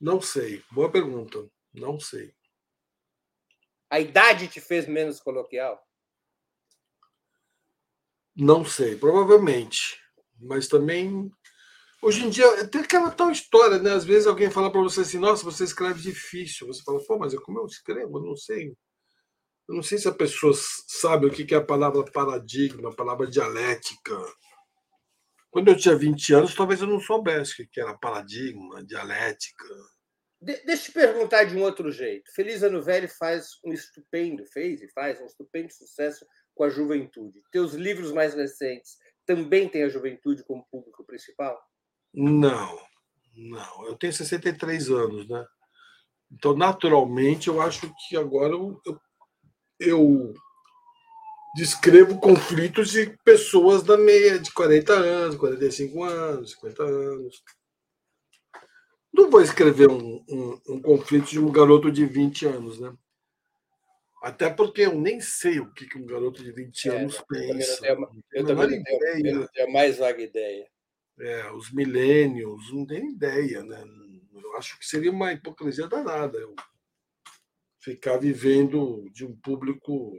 Não sei. Boa pergunta. Não sei. A idade te fez menos coloquial? Não sei. Provavelmente. Mas também Hoje em dia tem aquela tal história, né? Às vezes alguém fala para você assim, nossa, você escreve difícil. Você fala, pô, mas como eu escrevo? Eu não sei. Eu não sei se a pessoa sabe o que é a palavra paradigma, a palavra dialética. Quando eu tinha 20 anos, talvez eu não soubesse o que era paradigma, dialética. De deixa eu te perguntar de um outro jeito. Feliz Ano Velho faz um estupendo, fez e faz um estupendo sucesso com a juventude. Teus livros mais recentes também têm a juventude como público principal? Não, não. Eu tenho 63 anos, né? Então, naturalmente, eu acho que agora eu, eu, eu descrevo conflitos de pessoas da meia de 40 anos, 45 anos, 50 anos. Não vou escrever um, um, um conflito de um garoto de 20 anos, né? Até porque eu nem sei o que, que um garoto de 20 é, anos pensa. Eu, também não tenho, eu, também não tenho, a mais vaga ideia. É, os milênios, não tem ideia, né? Eu acho que seria uma hipocrisia danada eu ficar vivendo de um público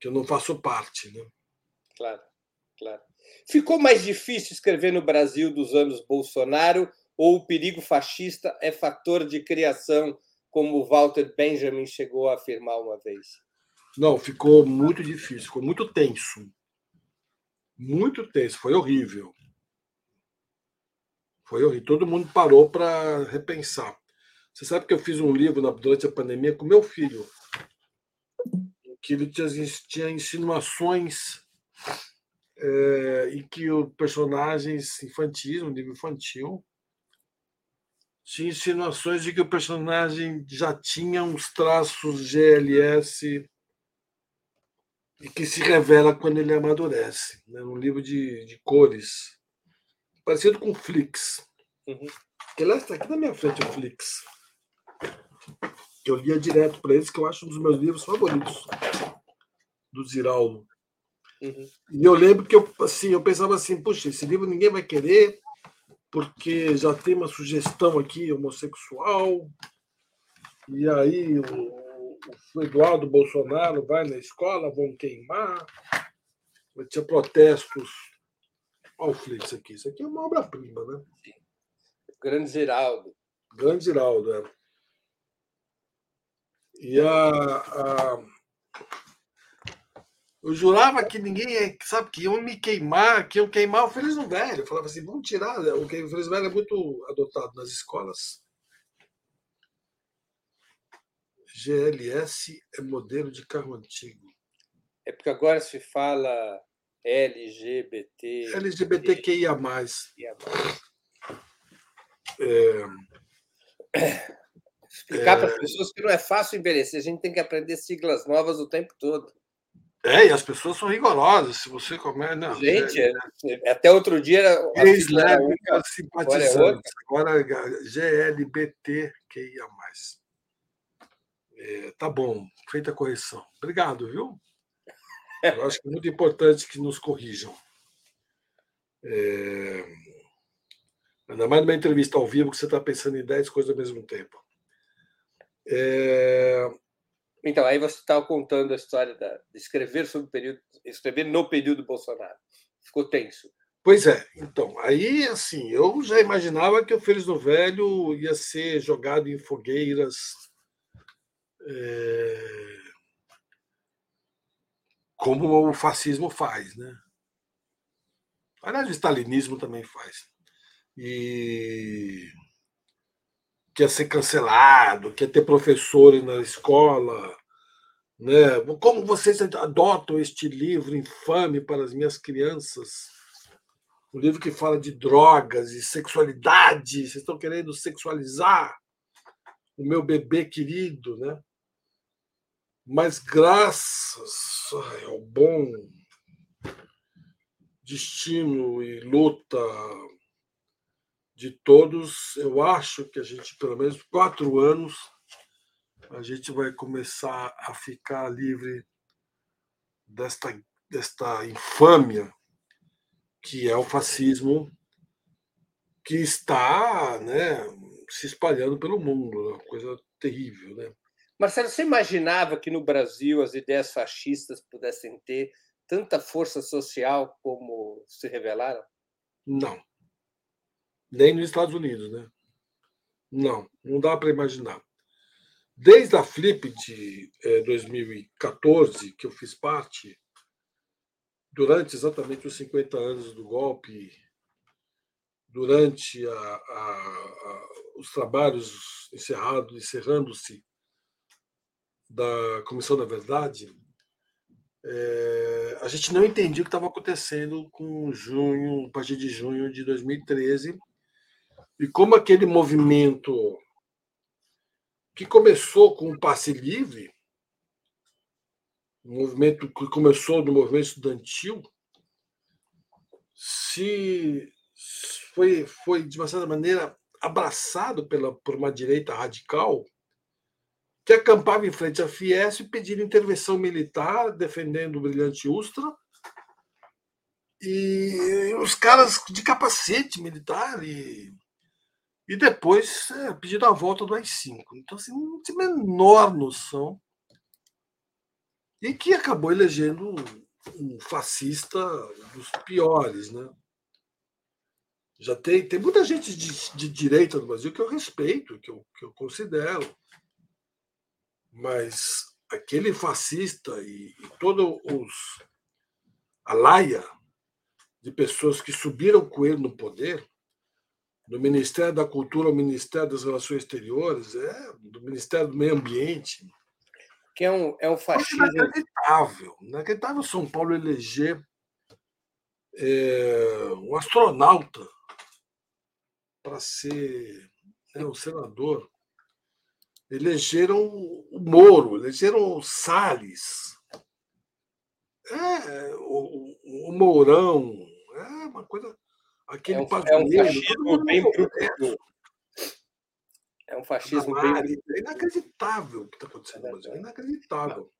que eu não faço parte, né? Claro, claro. Ficou mais difícil escrever no Brasil dos anos Bolsonaro ou o perigo fascista é fator de criação, como Walter Benjamin chegou a afirmar uma vez? Não, ficou muito difícil, ficou muito tenso muito tenso, foi horrível. Foi horrível. Todo mundo parou para repensar. Você sabe que eu fiz um livro durante a pandemia com meu filho, que ele tinha, insinuações é, e que o personagens infantis, um livro infantil, tinha insinuações de que o personagem já tinha uns traços GLS e que se revela quando ele amadurece. Né? Um livro de, de cores, parecido com Flix. Uhum. Que lá está aqui na minha frente o Flix. Que eu lia direto para eles, que eu acho um dos meus livros favoritos do Ziraldo. Uhum. E eu lembro que eu, assim, eu pensava assim, puxa, esse livro ninguém vai querer, porque já tem uma sugestão aqui homossexual, e aí o, o Eduardo Bolsonaro vai na escola, vão queimar. Vai ter protestos. Olha o Flix aqui. Isso aqui é uma obra-prima, né? Grande Ziraldo. Grande Ziraldo, é. E a, a, Eu jurava que ninguém, sabe, que iam me queimar, que iam queimar o Feliz no Velho. Eu falava assim, vamos tirar. Né? O Feliz Velho é muito adotado nas escolas. GLS é modelo de carro antigo. É porque agora se fala LGBT. LGBTQIA. É... Explicar é... para as pessoas que não é fácil envelhecer, a gente tem que aprender siglas novas o tempo todo. É, e as pessoas são rigorosas. Se você comer. Não, gente, é, é, até outro dia era. Ex-lésbicas simpatizantes. Agora, agora GLBTQIA. É, tá bom, feita a correção. Obrigado, viu? Eu acho que é muito importante que nos corrijam. É... Ainda mais numa entrevista ao vivo que você está pensando em 10 coisas ao mesmo tempo. É... Então, aí você estava contando a história da, de escrever sobre o período, escrever no período Bolsonaro. Ficou tenso. Pois é, então, aí assim, eu já imaginava que o Feliz no Velho ia ser jogado em fogueiras é, como o fascismo faz, né? Aliás, o stalinismo também faz. E quer ser cancelado, quer ter professores na escola, né? Como vocês adotam este livro infame para as minhas crianças? Um livro que fala de drogas e sexualidade. Vocês estão querendo sexualizar o meu bebê querido, né? Mas graças ao bom destino e luta de todos, eu acho que a gente, pelo menos quatro anos, a gente vai começar a ficar livre desta, desta infâmia que é o fascismo que está né, se espalhando pelo mundo, uma coisa terrível. Né? Marcelo, você imaginava que no Brasil as ideias fascistas pudessem ter tanta força social como se revelaram? Não, Nem nos Estados Unidos, né? Não, não dá para imaginar. Desde a Flip de é, 2014, que eu fiz parte, durante exatamente os 50 anos do golpe, durante a, a, a, os trabalhos encerrados, encerrando-se da Comissão da Verdade, é, a gente não entendia o que estava acontecendo com junho, a partir de junho de 2013, e como aquele movimento que começou com o passe livre, um movimento que começou no movimento estudantil, se foi, foi de uma certa maneira abraçado pela, por uma direita radical que acampava em frente à Fiesp pedindo intervenção militar, defendendo o brilhante Ustra, e os caras de capacete militar e, e depois é, a volta do AI-5. Então, assim, não tinha a menor noção. E que acabou elegendo um, fascista dos piores, né? Já tem, tem muita gente de, de direita no Brasil que eu respeito, que eu, que eu considero mas aquele fascista e, e todo os a laia de pessoas que subiram com ele no poder, do Ministério da Cultura ao Ministério das Relações Exteriores, é, do Ministério do Meio Ambiente. Que é um, é um fascismo. Inacreditável. Inacreditável São Paulo eleger é, um astronauta para ser né, um senador elegeram o Moro, elegeram o Salles, é, o, o Mourão, é uma coisa. Aquele é um, é um fascismo bem bruto. É um fascismo bem. É inacreditável o que está acontecendo no Brasil. É inacreditável.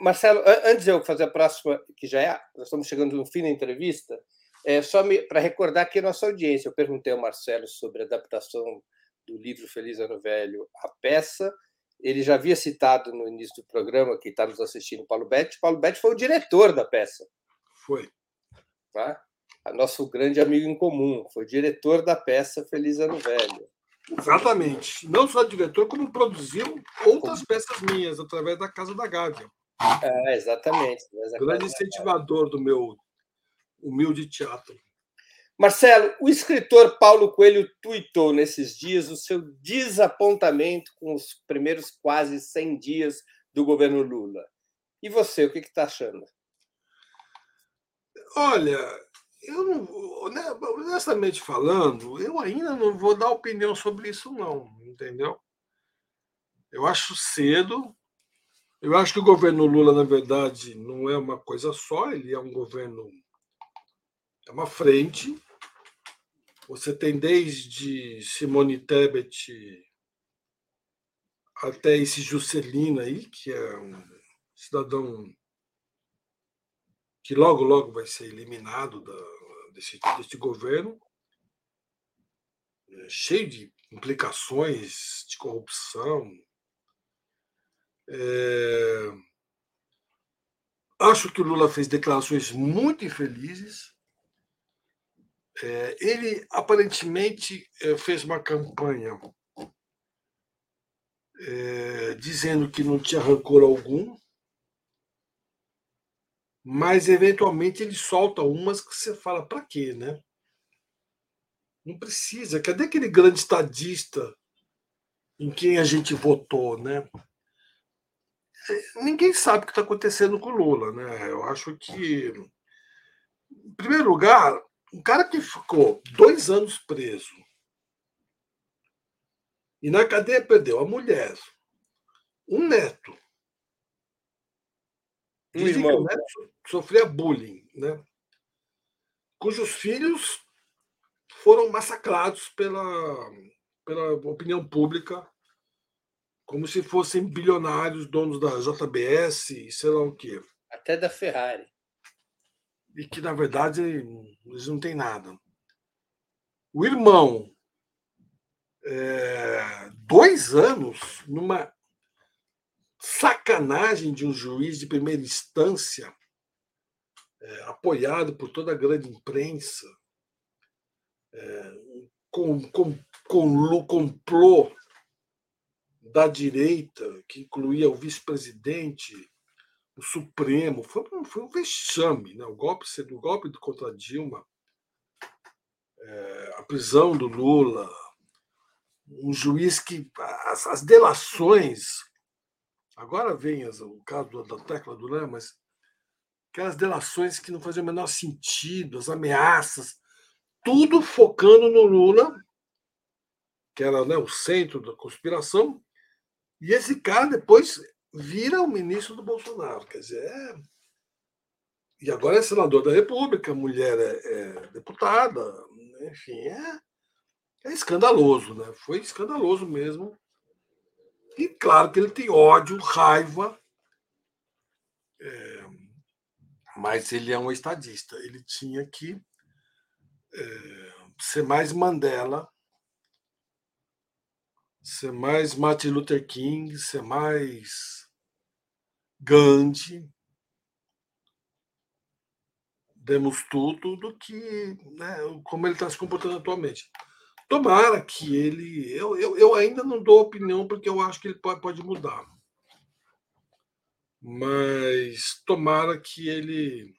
Marcelo, antes de eu fazer a próxima, que já é, nós estamos chegando no fim da entrevista, é só para recordar aqui a nossa audiência. Eu perguntei ao Marcelo sobre a adaptação do livro Feliz Ano Velho, a peça. Ele já havia citado no início do programa, que está nos assistindo, Paulo Betti. Paulo Betti foi o diretor da peça. Foi. Tá? A nosso grande amigo em comum. Foi diretor da peça Feliz Ano Velho. Exatamente. Não só diretor, como produziu outras peças minhas, através da Casa da Gávea. É, exatamente. Grande incentivador do meu humilde teatro. Marcelo, o escritor Paulo Coelho tuitou nesses dias o seu desapontamento com os primeiros quase 100 dias do governo Lula. E você, o que está achando? Olha, eu não, honestamente falando, eu ainda não vou dar opinião sobre isso, não, entendeu? Eu acho cedo. Eu acho que o governo Lula, na verdade, não é uma coisa só, ele é um governo. É uma frente você tem desde Simone Tebet até esse Juscelino aí, que é um cidadão que logo, logo vai ser eliminado da, desse, desse governo, é, cheio de implicações de corrupção. É... Acho que o Lula fez declarações muito infelizes. É, ele aparentemente é, fez uma campanha é, dizendo que não tinha rancor algum, mas eventualmente ele solta umas que você fala para quê, né? Não precisa. Cadê aquele grande estadista em quem a gente votou, né? É, ninguém sabe o que está acontecendo com o Lula, né? Eu acho que, em primeiro lugar, um cara que ficou dois anos preso e na cadeia perdeu a mulher, um neto. Um irmão. neto sofria bullying, né? cujos filhos foram massacrados pela, pela opinião pública como se fossem bilionários, donos da JBS e sei lá o quê. Até da Ferrari e que, na verdade, eles não têm nada. O irmão, é, dois anos numa sacanagem de um juiz de primeira instância, é, apoiado por toda a grande imprensa, é, com, com, com, complô da direita, que incluía o vice-presidente, o Supremo, foi, foi um vexame. Né? O, golpe, o golpe contra Dilma, é, a prisão do Lula, um juiz que. As, as delações. Agora vem as, o caso da tecla do Lã, mas aquelas delações que não faziam o menor sentido, as ameaças, tudo focando no Lula, que era né, o centro da conspiração, e esse cara depois vira o ministro do Bolsonaro. Quer dizer, é... e agora é senador da República, mulher é, é deputada, enfim, é, é escandaloso, né? Foi escandaloso mesmo. E claro que ele tem ódio, raiva, é, mas ele é um estadista. Ele tinha que é, ser mais Mandela ser mais Martin Luther King, ser mais Gandhi, demos tudo do que né, como ele está se comportando atualmente. Tomara que ele. Eu, eu, eu ainda não dou opinião porque eu acho que ele pode, pode mudar. Mas tomara que ele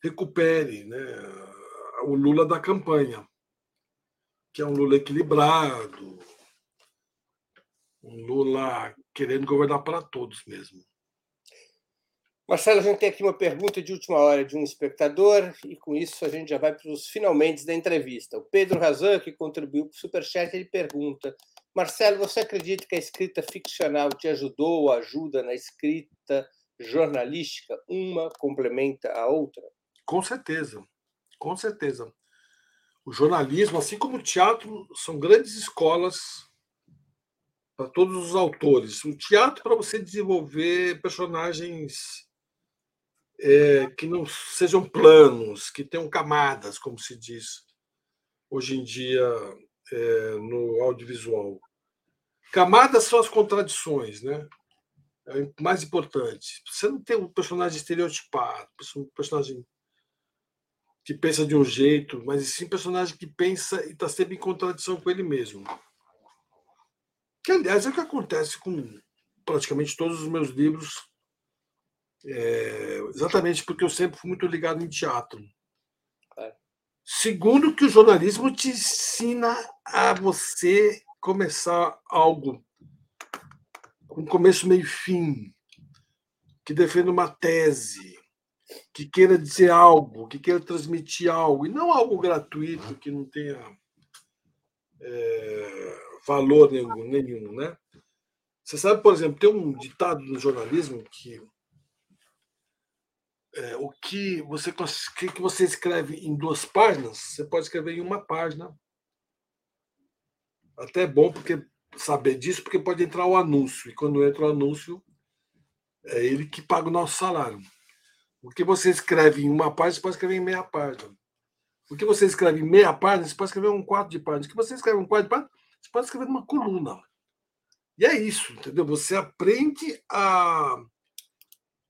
recupere né, o Lula da campanha, que é um Lula equilibrado, um Lula querendo governar para todos mesmo. Marcelo, a gente tem aqui uma pergunta de última hora de um espectador, e com isso a gente já vai para os finalmente da entrevista. O Pedro Razan, que contribuiu para o Superchat, ele pergunta: Marcelo, você acredita que a escrita ficcional te ajudou ou ajuda na escrita jornalística? Uma complementa a outra? Com certeza, com certeza. O jornalismo, assim como o teatro, são grandes escolas para todos os autores. Um teatro para você desenvolver personagens é, que não sejam planos, que tenham camadas, como se diz hoje em dia é, no audiovisual. Camadas são as contradições, né? É o mais importante. Você não tem um personagem estereotipado, um personagem que pensa de um jeito, mas sim um personagem que pensa e está sempre em contradição com ele mesmo. Que, aliás, é o que acontece com praticamente todos os meus livros, é, exatamente porque eu sempre fui muito ligado em teatro. É. Segundo, que o jornalismo te ensina a você começar algo com começo, meio e fim, que defenda uma tese, que queira dizer algo, que queira transmitir algo, e não algo gratuito que não tenha. É, valor nenhum, nenhum, né? Você sabe, por exemplo, tem um ditado no jornalismo que é, o que você que você escreve em duas páginas, você pode escrever em uma página. Até é bom porque saber disso, porque pode entrar o anúncio e quando entra o anúncio é ele que paga o nosso salário. O que você escreve em uma página, você pode escrever em meia página. O que você escreve em meia página, você pode escrever um quarto de página. O que você escreve um quarto de página, você pode escrever numa coluna. E é isso, entendeu? Você aprende a,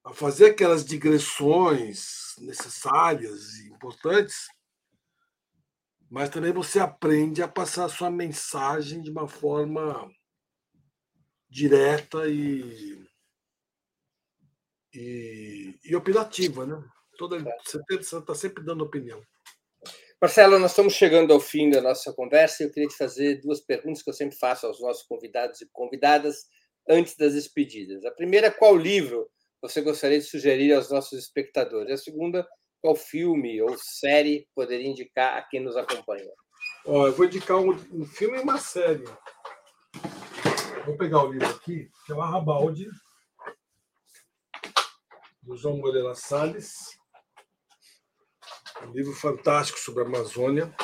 a fazer aquelas digressões necessárias e importantes, mas também você aprende a passar a sua mensagem de uma forma direta e, e, e opinativa, né? Toda, você está sempre dando opinião. Marcelo, nós estamos chegando ao fim da nossa conversa e eu queria te fazer duas perguntas que eu sempre faço aos nossos convidados e convidadas antes das despedidas. A primeira, qual livro você gostaria de sugerir aos nossos espectadores? A segunda, qual filme ou série poderia indicar a quem nos acompanha? Eu vou indicar um, um filme e uma série. Vou pegar o livro aqui, que é o Arrabalde, do João Moreira Salles um livro fantástico sobre a Amazônia.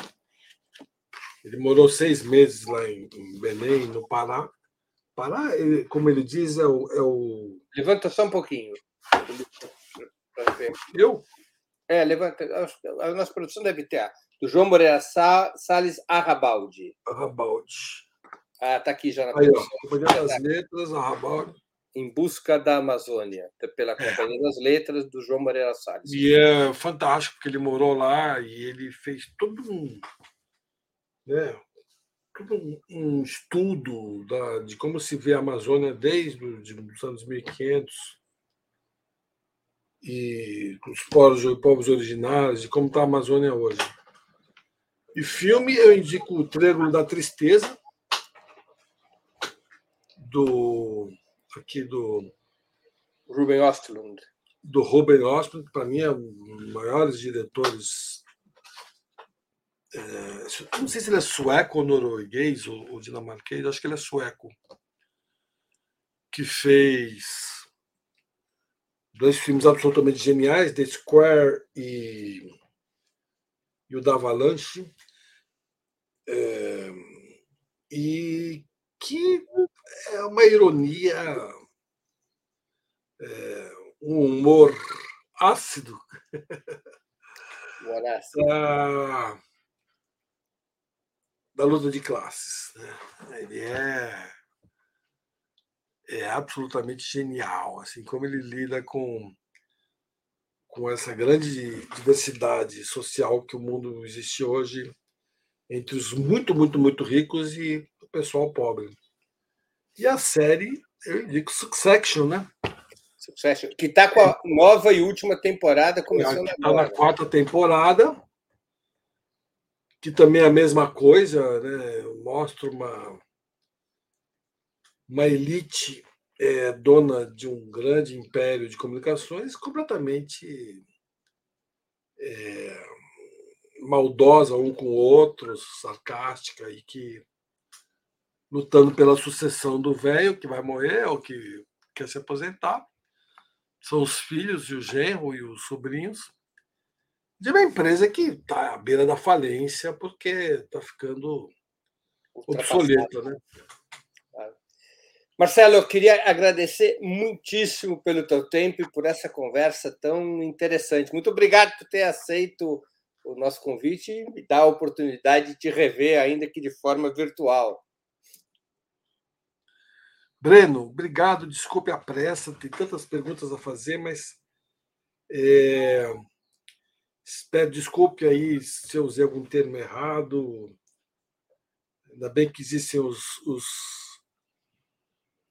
Ele morou seis meses lá em, Belém, no Pará. Pará, ele, como ele diz, é o, é o. Levanta só um pouquinho. Eu? É, levanta. A nossa produção deve ter. Do João Moreira Salles Arrabaldi. Arrabaldi. Ah, tá aqui já na Aí, produção. Ó, Companhia das Letras, Arrabaldi. Em Busca da Amazônia, pela é. Companhia é. das Letras, do João Moreira Salles. E é fantástico, porque ele morou lá e ele fez todo um, né? Um, um estudo da, de como se vê a Amazônia desde os anos 1500 e os povos, povos originários, de como está a Amazônia hoje. E filme, eu indico o Triângulo da Tristeza, do aqui do Ruben Ostlund. Do Ruben Ostlund, que para mim é um dos maiores diretores. É, não sei se ele é sueco ou norueguês ou, ou dinamarquês, acho que ele é sueco. Que fez dois filmes absolutamente geniais, The Square e, e o da Avalanche. É, e que é uma ironia, é, um humor ácido. da, da luta de classes. Né? Ele é, é absolutamente genial, assim como ele lida com, com essa grande diversidade social que o mundo existe hoje entre os muito, muito, muito ricos e o pessoal pobre. E a série, eu indico Succession, né? Succession, que está com a nova e última temporada começando Está na quarta temporada, que também é a mesma coisa, né? Mostra uma, uma elite é, dona de um grande império de comunicações completamente é, maldosa um com o outro, sarcástica e que lutando pela sucessão do velho que vai morrer ou que quer se aposentar. São os filhos e o genro e os sobrinhos de uma empresa que está à beira da falência porque está ficando obsoleta, né? Marcelo, eu queria agradecer muitíssimo pelo teu tempo e por essa conversa tão interessante. Muito obrigado por ter aceito o nosso convite e dar a oportunidade de te rever, ainda que de forma virtual. Breno, obrigado. Desculpe a pressa, tem tantas perguntas a fazer, mas é, desculpe aí se eu usei algum termo errado. Ainda bem que existem os, os,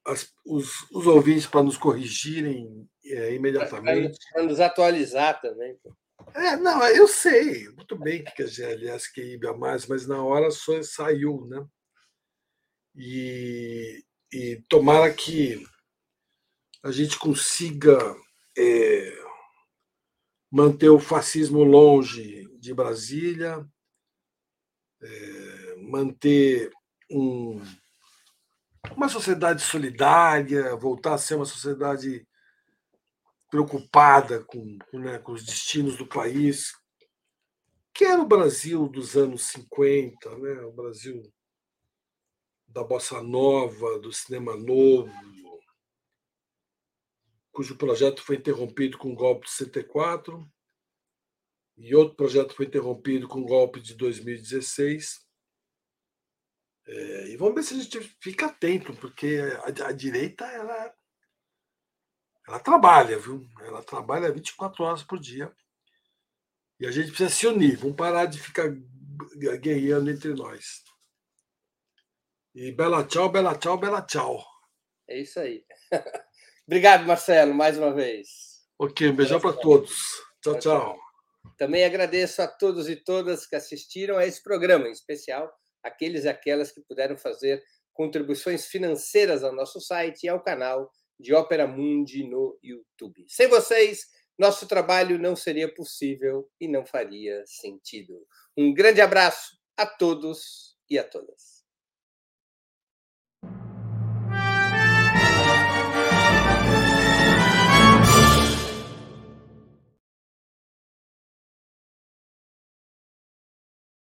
as, os, os ouvintes para nos corrigirem é, imediatamente. Para nos atualizar também. É, não, eu sei muito bem que a GLS que a mais, mas na hora só saiu, né? E, e tomara que a gente consiga é, manter o fascismo longe de Brasília, é, manter um, uma sociedade solidária, voltar a ser uma sociedade preocupada com, né, com os destinos do país, que era o Brasil dos anos 50, né, o Brasil da bossa nova, do cinema novo, cujo projeto foi interrompido com o golpe de 64 e outro projeto foi interrompido com o golpe de 2016. É, e vamos ver se a gente fica atento, porque a, a direita ela ela trabalha, viu? Ela trabalha 24 horas por dia. E a gente precisa se unir. Vamos parar de ficar guerreando entre nós. E bela tchau, bela tchau, bela tchau. É isso aí. Obrigado, Marcelo, mais uma vez. Ok, um beijão para todos. Tchau, tchau. Também agradeço a todos e todas que assistiram a esse programa, em especial aqueles e aquelas que puderam fazer contribuições financeiras ao nosso site e ao canal de Ópera Mundi no YouTube. Sem vocês, nosso trabalho não seria possível e não faria sentido. Um grande abraço a todos e a todas.